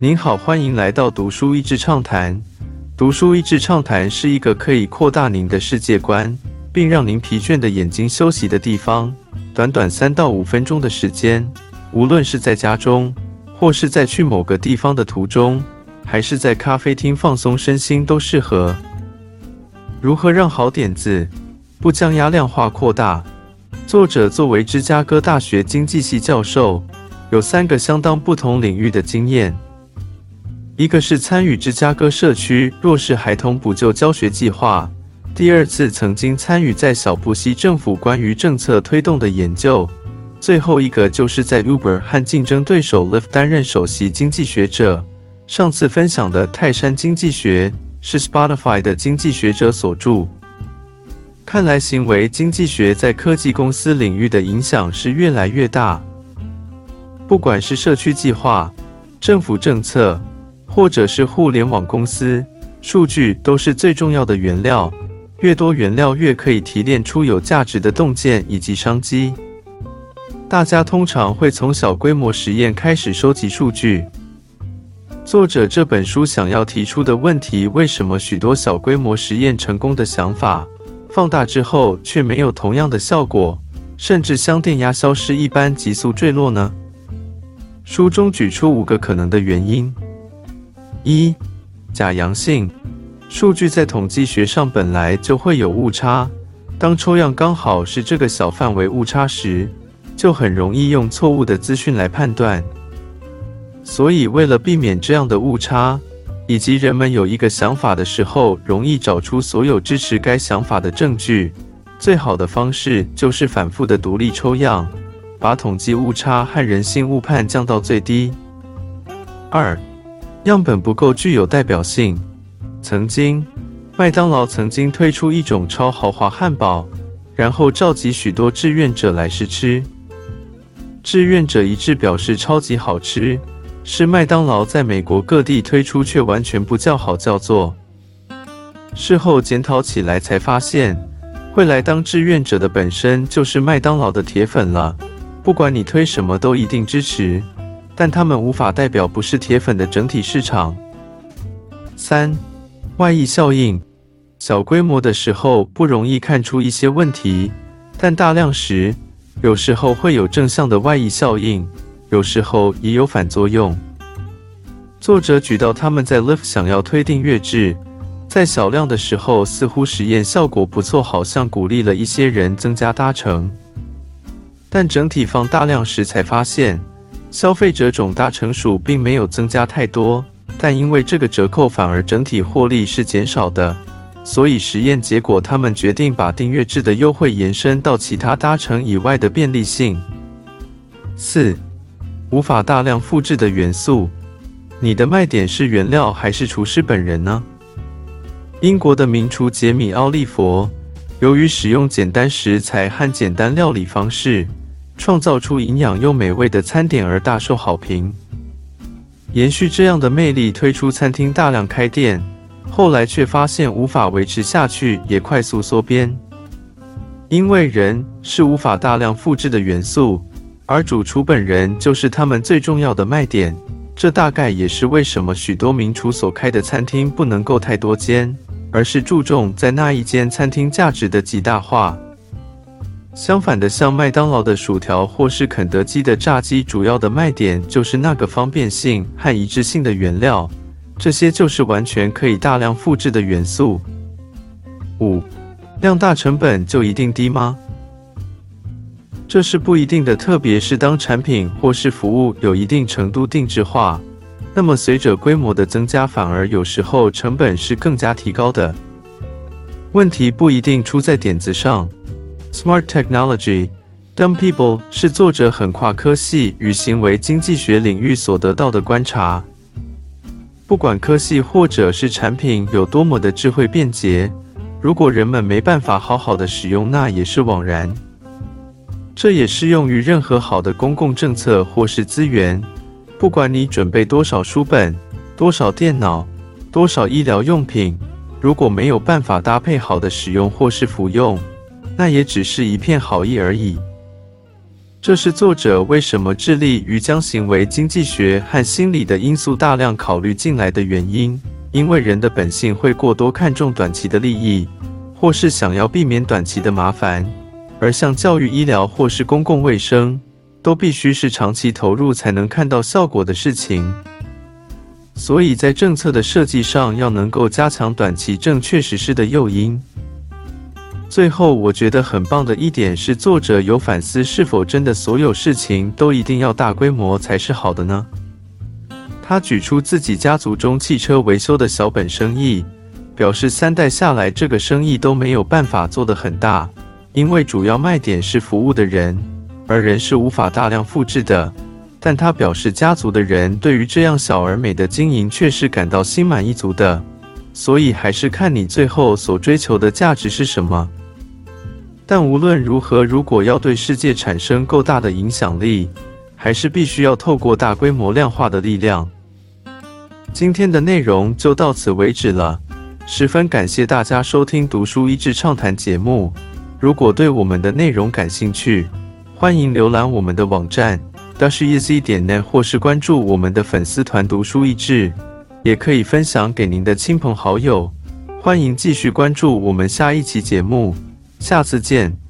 您好，欢迎来到读书益智畅谈。读书益智畅谈是一个可以扩大您的世界观，并让您疲倦的眼睛休息的地方。短短三到五分钟的时间，无论是在家中，或是在去某个地方的途中，还是在咖啡厅放松身心，都适合。如何让好点子不将压量化扩大？作者作为芝加哥大学经济系教授，有三个相当不同领域的经验。一个是参与芝加哥社区弱势孩童补救教学计划，第二次曾经参与在小布希政府关于政策推动的研究，最后一个就是在 Uber 和竞争对手 Lyft 担任首席经济学者。上次分享的泰山经济学是 Spotify 的经济学者所著。看来行为经济学在科技公司领域的影响是越来越大，不管是社区计划、政府政策。或者是互联网公司，数据都是最重要的原料。越多原料，越可以提炼出有价值的洞见以及商机。大家通常会从小规模实验开始收集数据。作者这本书想要提出的问题：为什么许多小规模实验成功的想法，放大之后却没有同样的效果，甚至像电压消失一般急速坠落呢？书中举出五个可能的原因。一假阳性数据在统计学上本来就会有误差，当抽样刚好是这个小范围误差时，就很容易用错误的资讯来判断。所以，为了避免这样的误差，以及人们有一个想法的时候容易找出所有支持该想法的证据，最好的方式就是反复的独立抽样，把统计误差和人性误判降到最低。二样本不够具有代表性。曾经，麦当劳曾经推出一种超豪华汉堡，然后召集许多志愿者来试吃。志愿者一致表示超级好吃，是麦当劳在美国各地推出却完全不叫好叫座。事后检讨起来才发现，会来当志愿者的本身就是麦当劳的铁粉了，不管你推什么都一定支持。但他们无法代表不是铁粉的整体市场。三、外溢效应，小规模的时候不容易看出一些问题，但大量时，有时候会有正向的外溢效应，有时候也有反作用。作者举到他们在 Lyft 想要推订阅制，在小量的时候似乎实验效果不错，好像鼓励了一些人增加搭乘，但整体放大量时才发现。消费者总大成数并没有增加太多，但因为这个折扣反而整体获利是减少的，所以实验结果他们决定把订阅制的优惠延伸到其他搭乘以外的便利性。四、无法大量复制的元素，你的卖点是原料还是厨师本人呢？英国的名厨杰米·奥利佛，由于使用简单食材和简单料理方式。创造出营养又美味的餐点而大受好评，延续这样的魅力，推出餐厅大量开店，后来却发现无法维持下去，也快速缩编。因为人是无法大量复制的元素，而主厨本人就是他们最重要的卖点。这大概也是为什么许多名厨所开的餐厅不能够太多间，而是注重在那一间餐厅价值的极大化。相反的，像麦当劳的薯条或是肯德基的炸鸡，主要的卖点就是那个方便性和一致性的原料，这些就是完全可以大量复制的元素。五，量大成本就一定低吗？这是不一定的，特别是当产品或是服务有一定程度定制化，那么随着规模的增加，反而有时候成本是更加提高的。问题不一定出在点子上。Smart technology, dumb people 是作者横跨科系与行为经济学领域所得到的观察。不管科系或者是产品有多么的智慧便捷，如果人们没办法好好的使用，那也是枉然。这也适用于任何好的公共政策或是资源。不管你准备多少书本、多少电脑、多少医疗用品，如果没有办法搭配好的使用或是服用，那也只是一片好意而已。这是作者为什么致力于将行为经济学和心理的因素大量考虑进来的原因。因为人的本性会过多看重短期的利益，或是想要避免短期的麻烦，而像教育、医疗或是公共卫生，都必须是长期投入才能看到效果的事情。所以在政策的设计上，要能够加强短期正确实施的诱因。最后，我觉得很棒的一点是，作者有反思是否真的所有事情都一定要大规模才是好的呢？他举出自己家族中汽车维修的小本生意，表示三代下来这个生意都没有办法做得很大，因为主要卖点是服务的人，而人是无法大量复制的。但他表示，家族的人对于这样小而美的经营却是感到心满意足的。所以还是看你最后所追求的价值是什么。但无论如何，如果要对世界产生够大的影响力，还是必须要透过大规模量化的力量。今天的内容就到此为止了，十分感谢大家收听《读书一智畅谈》节目。如果对我们的内容感兴趣，欢迎浏览我们的网站 dashiz 点 net，或是关注我们的粉丝团“读书一智”。也可以分享给您的亲朋好友，欢迎继续关注我们下一期节目，下次见。